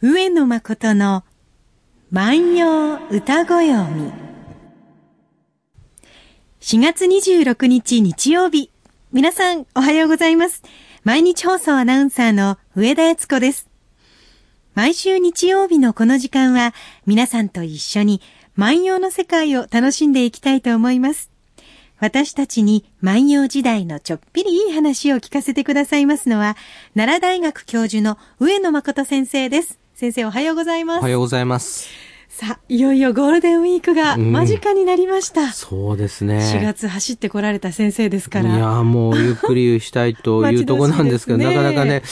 上野誠の万葉歌ご読み。4月26日日曜日。皆さん、おはようございます。毎日放送アナウンサーの上田悦子です。毎週日曜日のこの時間は、皆さんと一緒に万葉の世界を楽しんでいきたいと思います。私たちに万葉時代のちょっぴりいい話を聞かせてくださいますのは、奈良大学教授の上野誠先生です。先生おはようございます。おはようございます。さあ、いよいよゴールデンウィークが間近になりました。そうですね。4月走ってこられた先生ですから。いや、もうゆっくりしたいというところなんですけど、ねなかなかね、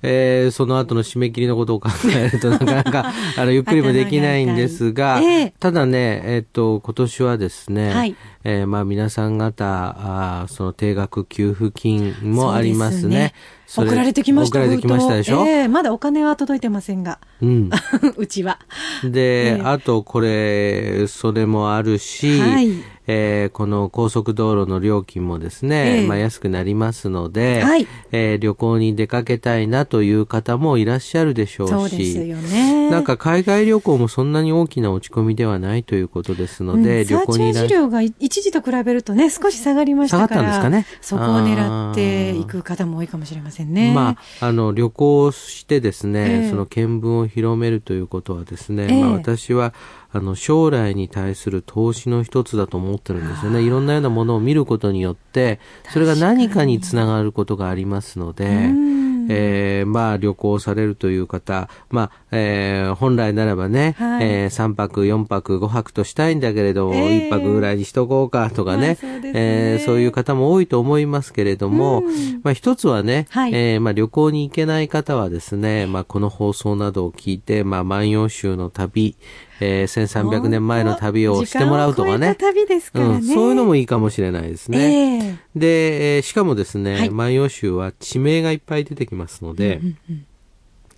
えーその後の締め切りのことを考えると、なかなか、あの、ゆっくりもできないんですが、ええただね、えっと、今年はですね、はいえーまあ皆さん方、あーその定額給付金もありますね。それ送られてきました。送られてきましたでしょ、ええまだお金は届いてませんが。うん。うちは。で、ええあとこれ、それもあるし、はいえーこの高速道路の料金もですね、ええまあ安くなりますので、はいえー旅行に出かけたいなという方もいらっしゃるでしょうし、そうね。なんか海外旅行もそんなに大きな落ち込みではないということですので、うん旅行にサー料が一時と比べるとね、少し下がりましたから。下がったんですかね？そこを狙っていく方も多いかもしれませんね。まあ、あの、旅行してですね、ええその見聞を広めるということはですね、ええまあ私は、あの、将来に対する投資の一つだと思ってるんですよね。いろんなようなものを見ることによって、それが何かにつながることがありますので、ん。えーまあ旅行されるという方、まあ、えー本来ならばね、はい。えー3泊、4泊、5泊としたいんだけれども、ええ1泊ぐらいにしとこうかとかね、まあそうね。えーそういう方も多いと思いますけれども、うん。まあ一つはね、はい。えーまあ旅行に行けない方はですね、まあこの放送などを聞いて、まあ万葉集の旅、えー1300年前の旅をしてもらうとかね。旅ですからね。うん、そういうのもいいかもしれないですね。ええで、えーしかもですね、はい万葉集は地名がいっぱい出てきますので、うんうん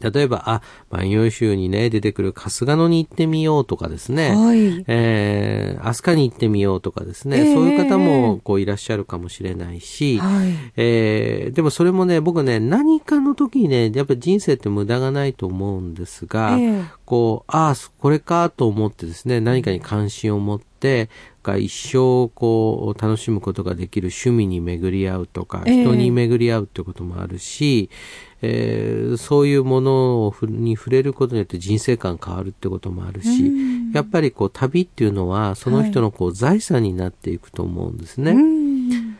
例えば、あ、万葉集にね、出てくる春日野に行ってみようとかですね、はい。えー、飛鳥に行ってみようとかですね、ええそういう方もこういらっしゃるかもしれないし、はい。えーでもそれもね、僕ね、何かの時にね、やっぱり人生って無駄がないと思うんですが、ええ。こう、ああ、これかと思ってですね、何かに関心を持って、が一生こう楽しむことができる趣味に巡り合うとか、ええ。人に巡り合うってこともあるし、えーそういうものをふに触れることによって人生観変わるってこともあるし、やっぱりこう旅っていうのはその人のこう財産になっていくと思うんですね。うん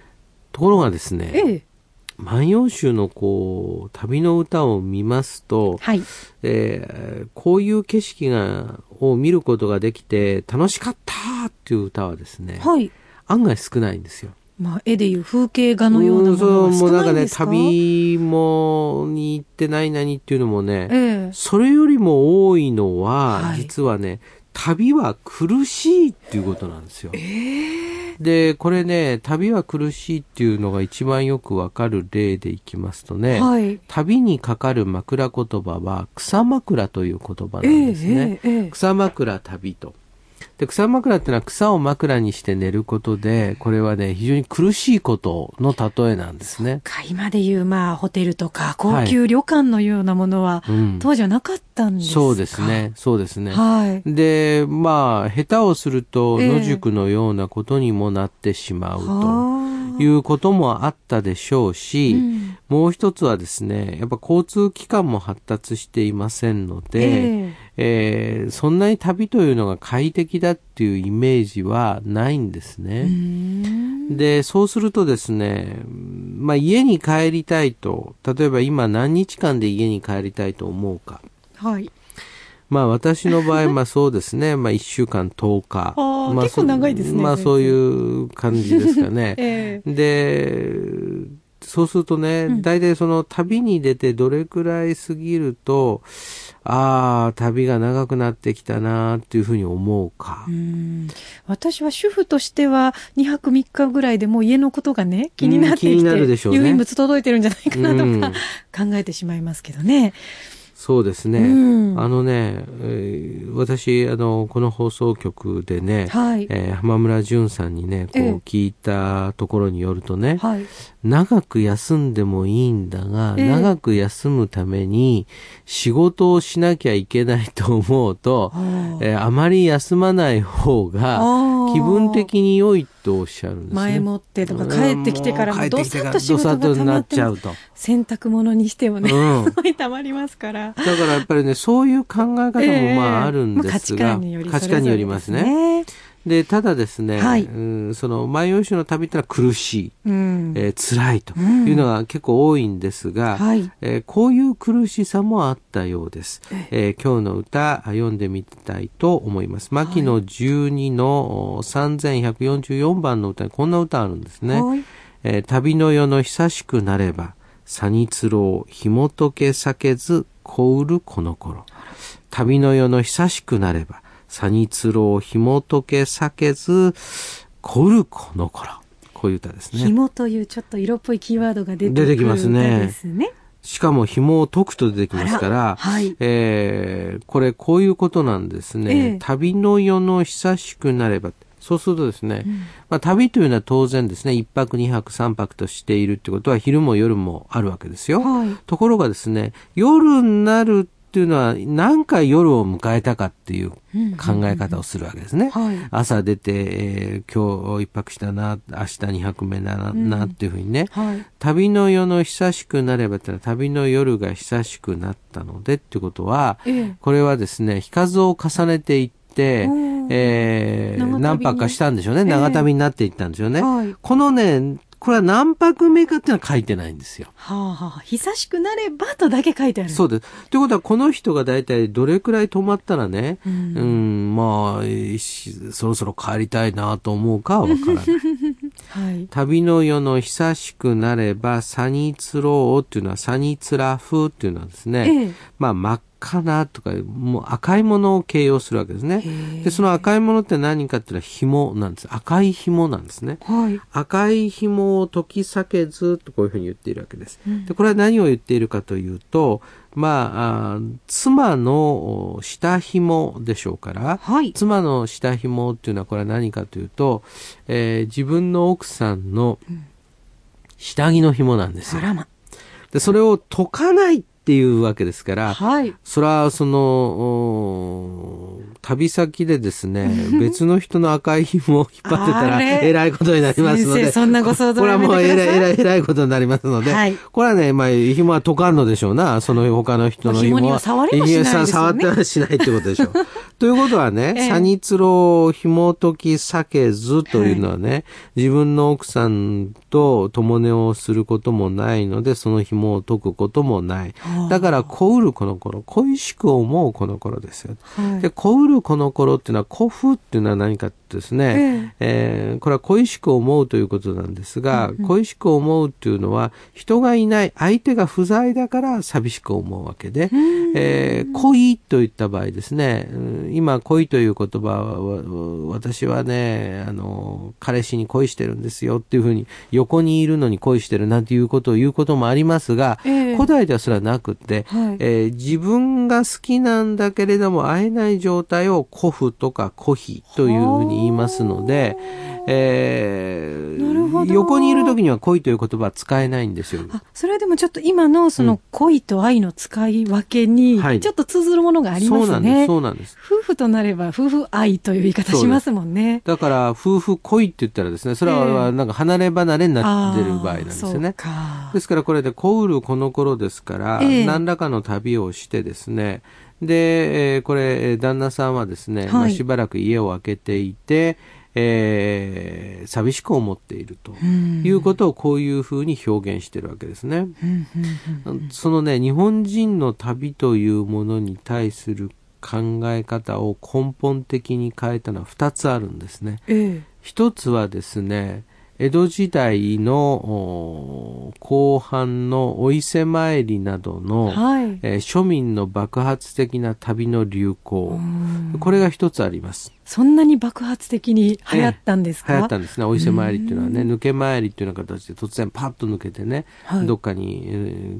ところがですね、ええ万葉集のこう、旅の歌を見ますと、はい。えーこういう景色が、を見ることができて楽しかったっていう歌はですね、はい。案外少ないんですよ。まあ、絵でいう風景画のようなものそうは少もうなんか？ね、ないんですか旅も、に行ってない何っていうのもね、ええそれよりも多いのは、はい実はね、旅は苦しいっていうことなんですよ。で、これね、旅は苦しいっていうのが一番よくわかる例でいきますとね、はい。旅にかかる枕言葉は草枕という言葉なんですね。ええええええ草枕旅と。で、草枕ってのは草を枕にして寝ることで、これはね、非常に苦しいことの例えなんですね。か今でいう、まあ、ホテルとか高級旅館のようなものは、うん。当時はなかったんですか？そうです。ね。そうですね。はい。で、まあ、下手をすると、ええ野宿のようなことにもなってしまうとはあいうこともあったでしょうし、うんもう一つはですね、やっぱ交通機関も発達していませんので、ええーそんなに旅というのが快適だっていうイメージはないんですね。んで、そうするとですね、まあ家に帰りたいと、例えば今何日間で家に帰りたいと思うか。はい。まあ私の場合、まあそうですね、まあ1週間10日。あーまあ結構長いですねまあそういう感じですかね。ええで、そうするとね、大体その旅に出てどれくらい過ぎると、ああ、旅が長くなってきたなっていうふうに思うか。うん私は主婦としては2泊3日ぐらいでもう家のことがね気になってきて、うん気になるでしょうね郵便物届いてるんじゃないかなとうんか考えてしまいますけどね。そうですね。うん。あのね、えー私、あの、この放送局でね、はい。えー浜村淳さんにね、こうええ聞いたところによるとね、はい。長く休んでもいいんだが、ええ。長く休むために仕事をしなきゃいけないと思うと、えーあまり休まない方が気分的に良いとおっしゃるんですね。前もってとか帰ってきてからもうんどさっと仕事が溜まってちゃうと。洗濯物にしてもね、うんすごい溜まりますから。だからやっぱりね、そういう考え方もまああるんですが、価値観によりますね。でただですね、はいうんその、万葉集の旅ってのは苦しい、うん。えー辛いというのが結構多いんですが、はい。えーこういう苦しさもあったようです。えー今日の歌読んでみたいと思います。牧野12のお3144番の歌にこんな歌あるんですね。はいえー旅の世の久しくなれば、サニツロウ紐解け避けず、こうるこの頃。旅の世の久しくなれば、サニツロウ紐解け避けず、こうるこの頃。こういう歌ですね。紐というちょっと色っぽいキーワードが出てくる出てきますね歌ですね。しかも紐を解くと出てきますから、はいえーこれこういうことなんですね。ええ旅の世の久しくなれば、そうするとですね、まあ、旅というのは当然ですね、一泊二泊三泊としているってことは昼も夜もあるわけですよ。はいところがですね、夜になるっていうのは何回夜を迎えたかっていう考え方をするわけですね。はい朝出て、えー今日一泊したな、明日二泊目だな、なっていうふうにね、はい。旅の夜の久しくなればってのは旅の夜が久しくなったのでってことは、ええこれはですね、日数を重ねていってえー何泊かしたんでしょうね。ええ長旅になっていったんでしょうね。はいこのね、これは何泊目かっていうのは書いてないんですよ。はあはあ、久しくなればとだけ書いてある。そうです。ということは、この人が大体どれくらい泊まったらね、ううんん、まあ、そろそろ帰りたいなと思うかはわからない。はい。旅の世の久しくなれば、サニツロウっていうのは、サニツラフっていうのはですね、ええまあ、真っ赤なとか、もう赤いものを形容するわけですね。で、その赤いものって何かっていうのは紐なんです。赤い紐なんですね。はい。赤い紐を解き裂けずとこういうふうに言っているわけです。で、これは何を言っているかというと、まあ、あ妻のお下紐でしょうから、はい。妻の下紐っていうのはこれは何かというと、えー自分の奥さんの下着の紐なんですよ。あらま。で、それを解かないっていうわけですから、はい。それは、その、お旅先でですね、別の人の赤い紐を引っ張ってたら、えらいことになりますので。そんなご想像これはもうえらい、えらい、えらいことになりますので、はいこれはね、まあ、紐は解かんのでしょうな。その他の人の紐は。触れもしないですよね触ってはしないってことでしょう。ということはね、ええサニツロを紐解き避けずというのはね、自分の奥さんと共寝をすることもないので、その紐を解くこともない。だから、こうるこの頃、恋しく思うこの頃ですよ。はい。で、こうるこの頃っていうのは、古風っていうのは何かってですね、えーこれは恋しく思うということなんですが、恋しく思うっていうのは、人がいない、相手が不在だから寂しく思うわけで、えー恋といった場合ですね、うん今恋という言葉は、わ私はね、あの、彼氏に恋してるんですよっていうふうに、横にいるのに恋してるなんていうことを言うこともありますが、ええ。古代ではそれはなくって、はい。えー自分が好きなんだけれども会えない状態を古夫とか古妃というふうに言いますので、えー横にいる時には恋という言葉は使えないんですよ。あ、それはでもちょっと今のその恋と愛の使い分けにはいちょっと通ずるものがありますそうなんです、ね。そうなんです。夫婦となれば夫婦愛という言い方しますもんね。だから、夫婦恋って言ったらですね、それえはえなんか離れ離れになってる場合なんですよねあーですからこれで、こうるこの頃ですから、ええ何らかの旅をしてですね、で、えーこれ、えー旦那さんはですね、まあ、はいしばらく家を空けていて、えー寂しく思っているとんいうことをこういうふうに表現してるわけですね。そのね、日本人の旅というものに対する考え方を根本的に変えたのは2つあるんですね。ええ一つはですね、江戸時代のお後半のお伊勢参りなどの、はい。えー庶民の爆発的な旅の流行、うん。これが一つあります。そんなに爆発的に流行ったんですか、流行ったんですね。お伊勢参りっていうのはね、抜け参りっていうような形で突然パッと抜けてね、はい。どっかに、え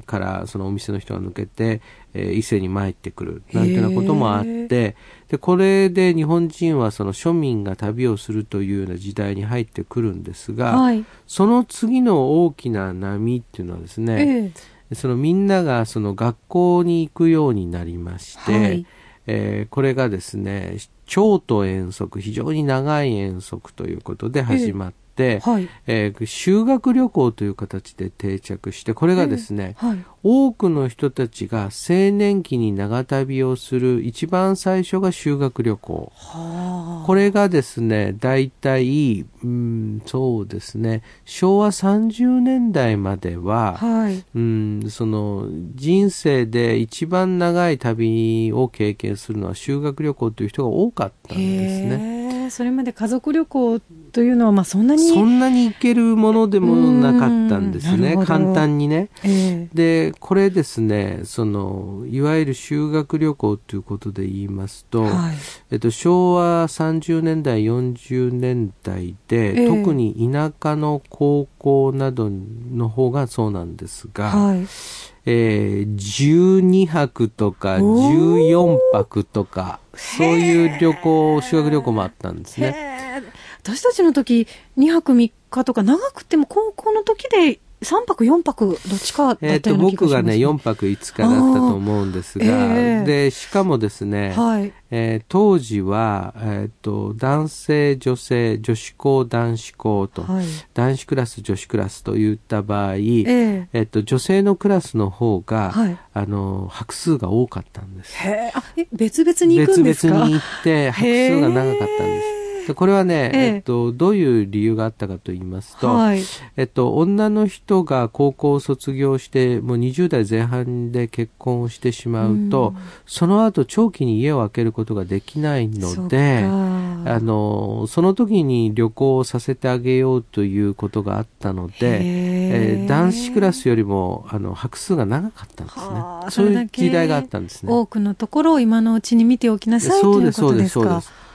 ーからそのお店の人が抜けて、えー伊勢に参ってくるなんていうようなこともあってでこれで日本人はその庶民が旅をするというような時代に入ってくるんですが、はい。その次の大きな波っていうのはですね、ええ。そのみんながその学校に行くようになりまして、はい。えーこれがですね長途遠足非常に長い遠足ということで始まって、はい。えー修学旅行という形で定着してこれがですね、はい。多くの人たちが青年期に長旅をする一番最初が修学旅行はあ。これがですね、大体、うん、そうですね、昭和30年代までは、はい。うん、その人生で一番長い旅を経験するのは修学旅行という人が多かったんですね。それまで家族旅行というのは、まあそんなに。そんなに行けるものでもなかったんですね、簡単にね。ええで、これですね、その、いわゆる修学旅行ということで言いますと、はい。えっと、昭和30年代、40年代で、ええ特に田舎の高校などの方がそうなんですが、はい。えー12泊とかおー14泊とか、そういう旅行、修学旅行もあったんですね。私たちの時、2泊3日とか、長くても高校の時で3泊4泊、どっちかだったようなえっと、気がします、僕がね、4泊5日だったと思うんですが、ええで、しかもですね、はい。えー当時は、えっと、男性、女性、女子校、男子校と、はい。男子クラス、女子クラスといった場合、えええっと、女性のクラスの方が、はいあの、泊数が多かったんです。へえ、別々に行くんですか？別々に行って、泊数が長かったんです。でこれはね、えええっと、どういう理由があったかと言いますと、はい。えっと、女の人が高校を卒業して、もう20代前半で結婚をしてしまうと、うんその後長期に家を空けることができないので、ああの、その時に旅行をさせてあげようということがあったので、えー男子クラスよりも、あの、泊数が長かったんですはね。あそういう時代があったんですね。多くのところを今のうちに見ておきなさいとそうです、いうこそうです、とですかそうです。。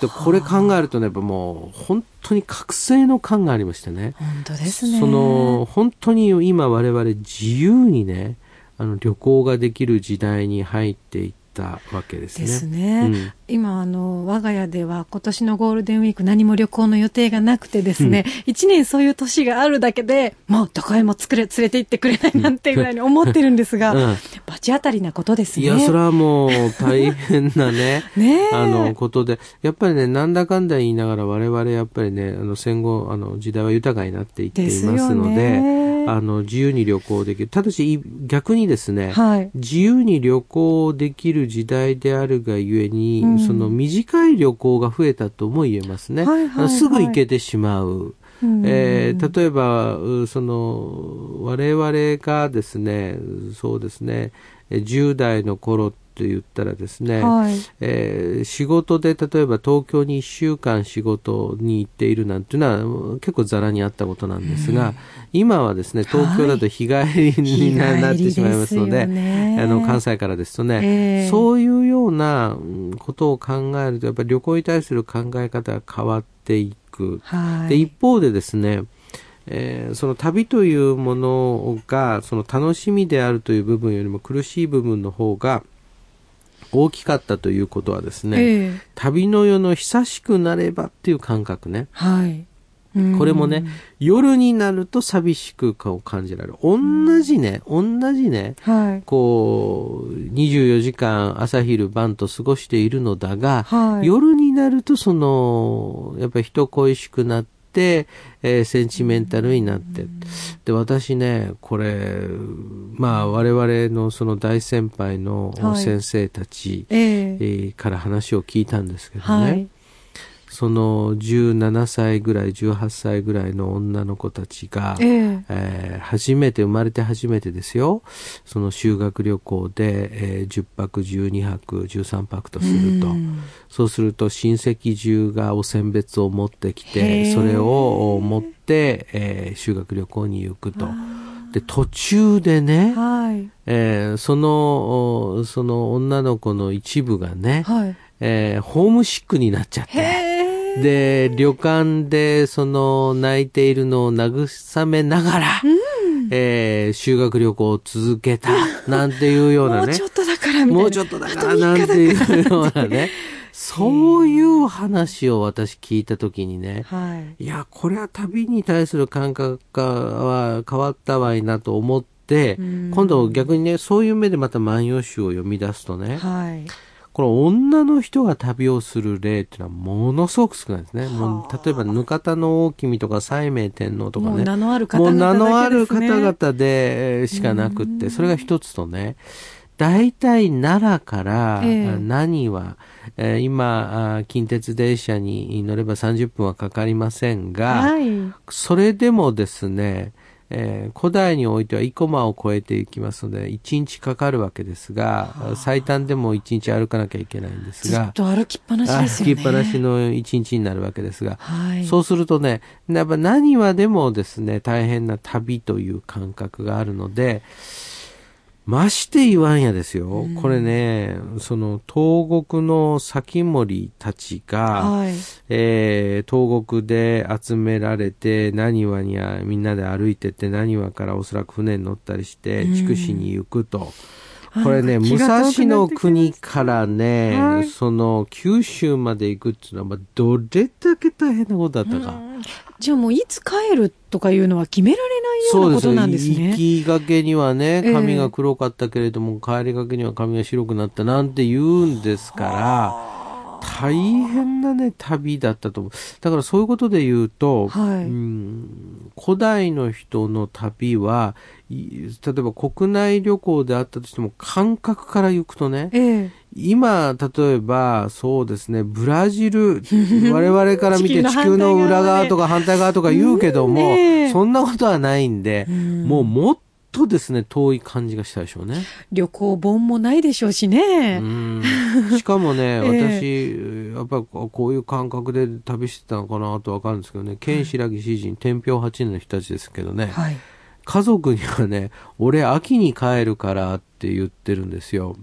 で、これ考えるとね、やっぱもう、本当に覚醒の感がありましてね。本当ですね。その、本当に今我々自由にね、あの、旅行ができる時代に入っていったわけですね。ですね。うん今、あの、我が家では今年のゴールデンウィーク何も旅行の予定がなくてですね、一、年そういう年があるだけで、もうどこへも作れ、連れて行ってくれないなんていうぐらいに思ってるんですが、うん罰当たりなことですね。いや、それはもう大変なね、ねえあの、ことで、やっぱりね、なんだかんだ言いながら我々やっぱりね、あの、戦後、あの、時代は豊かになっていっていますのであの、自由に旅行できる。ただし、い逆にですね、はい。自由に旅行できる時代であるがゆえに、うんその短い旅行が増えたとも言えますね。はいはいはいすぐ行けてしまう。うんえー例えば、うその、我々がですね、そうですね、え10代の頃って言ったらですね、はい。えー仕事で例えば東京に1週間仕事に行っているなんていうのは結構ざらにあったことなんですが、今はですね、東京だと日帰りにな,、はいなってしまいますので、ねあの関西からですとね、ええそういうようなうんことを考えると、やっぱり旅行に対する考え方が変わっていく。はい。で一方でですね、えーその旅というものがその楽しみであるという部分よりも苦しい部分の方が大きかったということはですね、ええ旅の世の久しくなればっていう感覚ね。はい。うんこれもね、夜になると寂しくを感じられる。同じね、同じね、はい。こう、24時間朝昼晩と過ごしているのだが、はい。夜になるとその、やっぱり人恋しくなって、えーセンチメンタルになって。で、私ね、これ、まあ我々のその大先輩のはい先生たち、えええーから話を聞いたんですけどね、はい。その17歳ぐらい、18歳ぐらいの女の子たちが、えええー初めて、生まれて初めてですよ。その修学旅行で、えー10泊、12泊、13泊とすると。うんそうすると親戚中がお選別を持ってきへて、ーそれを持って、えー修学旅行に行くと。で、途中でね、はい。えーその、おその女の子の一部がね、はい。えーホームシックになっちゃって。で、旅館で、その、泣いているのを慰めながら、えー修学旅行を続けた、なんていうようなねもうちょ。っとだから。もうちょっとだからなんていうようなね。そういう話を私聞いたときにね、はい。いや、これは旅に対する感覚は変わったわいなと思って、うん今度逆にね、そういう目でまた万葉集を読み出すとね、はい。この女の人が旅をする例っていうのはものすごく少ないですね。もう例えば、ぬかたの大君とか西明天皇とかね。もう名のある方々ね。名のある方々でえーしかなくって、それが一つとね、大体奈良から、何は、えー今あ、近鉄電車に乗れば30分はかかりませんが、はい。それでもですね、えー古代においては生駒を越えていきますので、1日かかるわけですが、最短でも1日歩かなきゃいけないんですがずっ、と歩きっぱなしですよね。歩きっぱなしの1日になるわけですが、はい。そうするとね、やっぱ何はでもですね、大変な旅という感覚があるので、まして言わんやですよ。これね、その東国の先森たちが、はい。えー東国で集められて、何話にはみんなで歩いてって、何話からおそらく船に乗ったりして、うん筑紫に行くと。これね、あ武蔵の国からね、はい。その九州まで行くっていうのは、まあ、どれだけ大変なことだったか。じゃあもういつ帰るとかいうのは決められないようなことなんですね。行きがけにはね、ええ。髪が黒かったけれども、帰りがけには髪が白くなったなんて言うんですから、大変なね、旅だったと思う。だからそういうことで言うと、はいうん古代の人の旅は、い例えば国内旅行であったとしても、感覚から行くとね、ええ。今、例えば、そうですね、ブラジル、我々から見て地球の裏側とか反対側とか言うけども、そんなことはないんで、んもうもっとですね、遠い感じがしたでしょうね。旅行本もないでしょうしね。うんしかもね、え私、やっぱりこういう感覚で旅してたのかなとわかるんですけどね、県白木詩人、天平八年の人たちですけどね、はい。家族にはね、俺秋に帰るからって言ってるんですよ。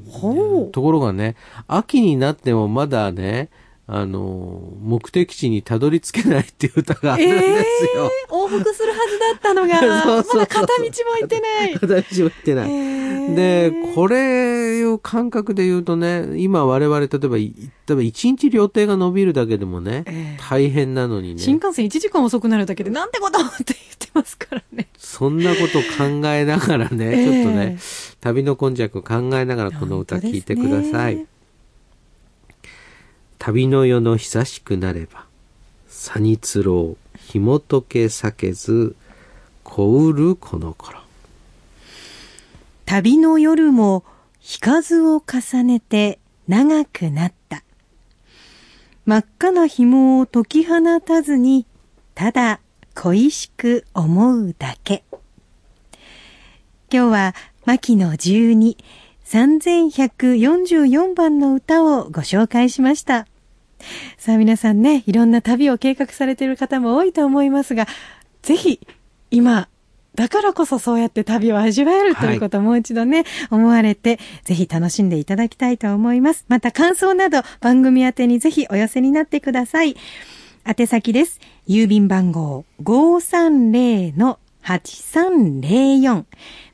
ところがね、秋になってもまだね、あの、目的地にたどり着けないっていう歌があるんですよ。えー往復するはずだったのが、そうそうそうまだ片道も行ってない。片道も行ってない。えーで、これいう感覚で言うとね、今我々、例えば、い例えば一日旅程が伸びるだけでもね、ええ大変なのにね、新幹線1時間遅くなるだけでなんてことって言ってますからね。そんなこと考えながらね、ええちょっとね、旅の根弱を考えながらこの歌聴いてください。旅の世の久しくなれば、さにつろう、紐解け避けず、小うるこの頃。旅の夜も日数を重ねて長くなった。真っ赤な紐を解き放たずに、ただ恋しく思うだけ。今日は、牧野12、3144番の歌をご紹介しました。さあ皆さんね、いろんな旅を計画されている方も多いと思いますが、ぜひ、今、だからこそそうやって旅を味わえるということをもう一度ね、思われて、ぜひ楽しんでいただきたいと思います。また感想など番組宛てにぜひお寄せになってください。宛先です。郵便番号8304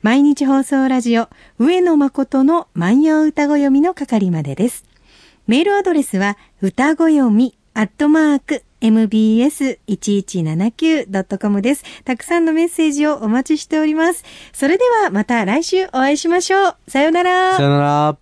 毎日放送ラジオ上野誠の万葉歌子読みの係までです。メールアドレスは歌子読みアットマーク mbs1179.com です。たくさんのメッセージをお待ちしております。それではまた来週お会いしましょう。さよなら。さよなら。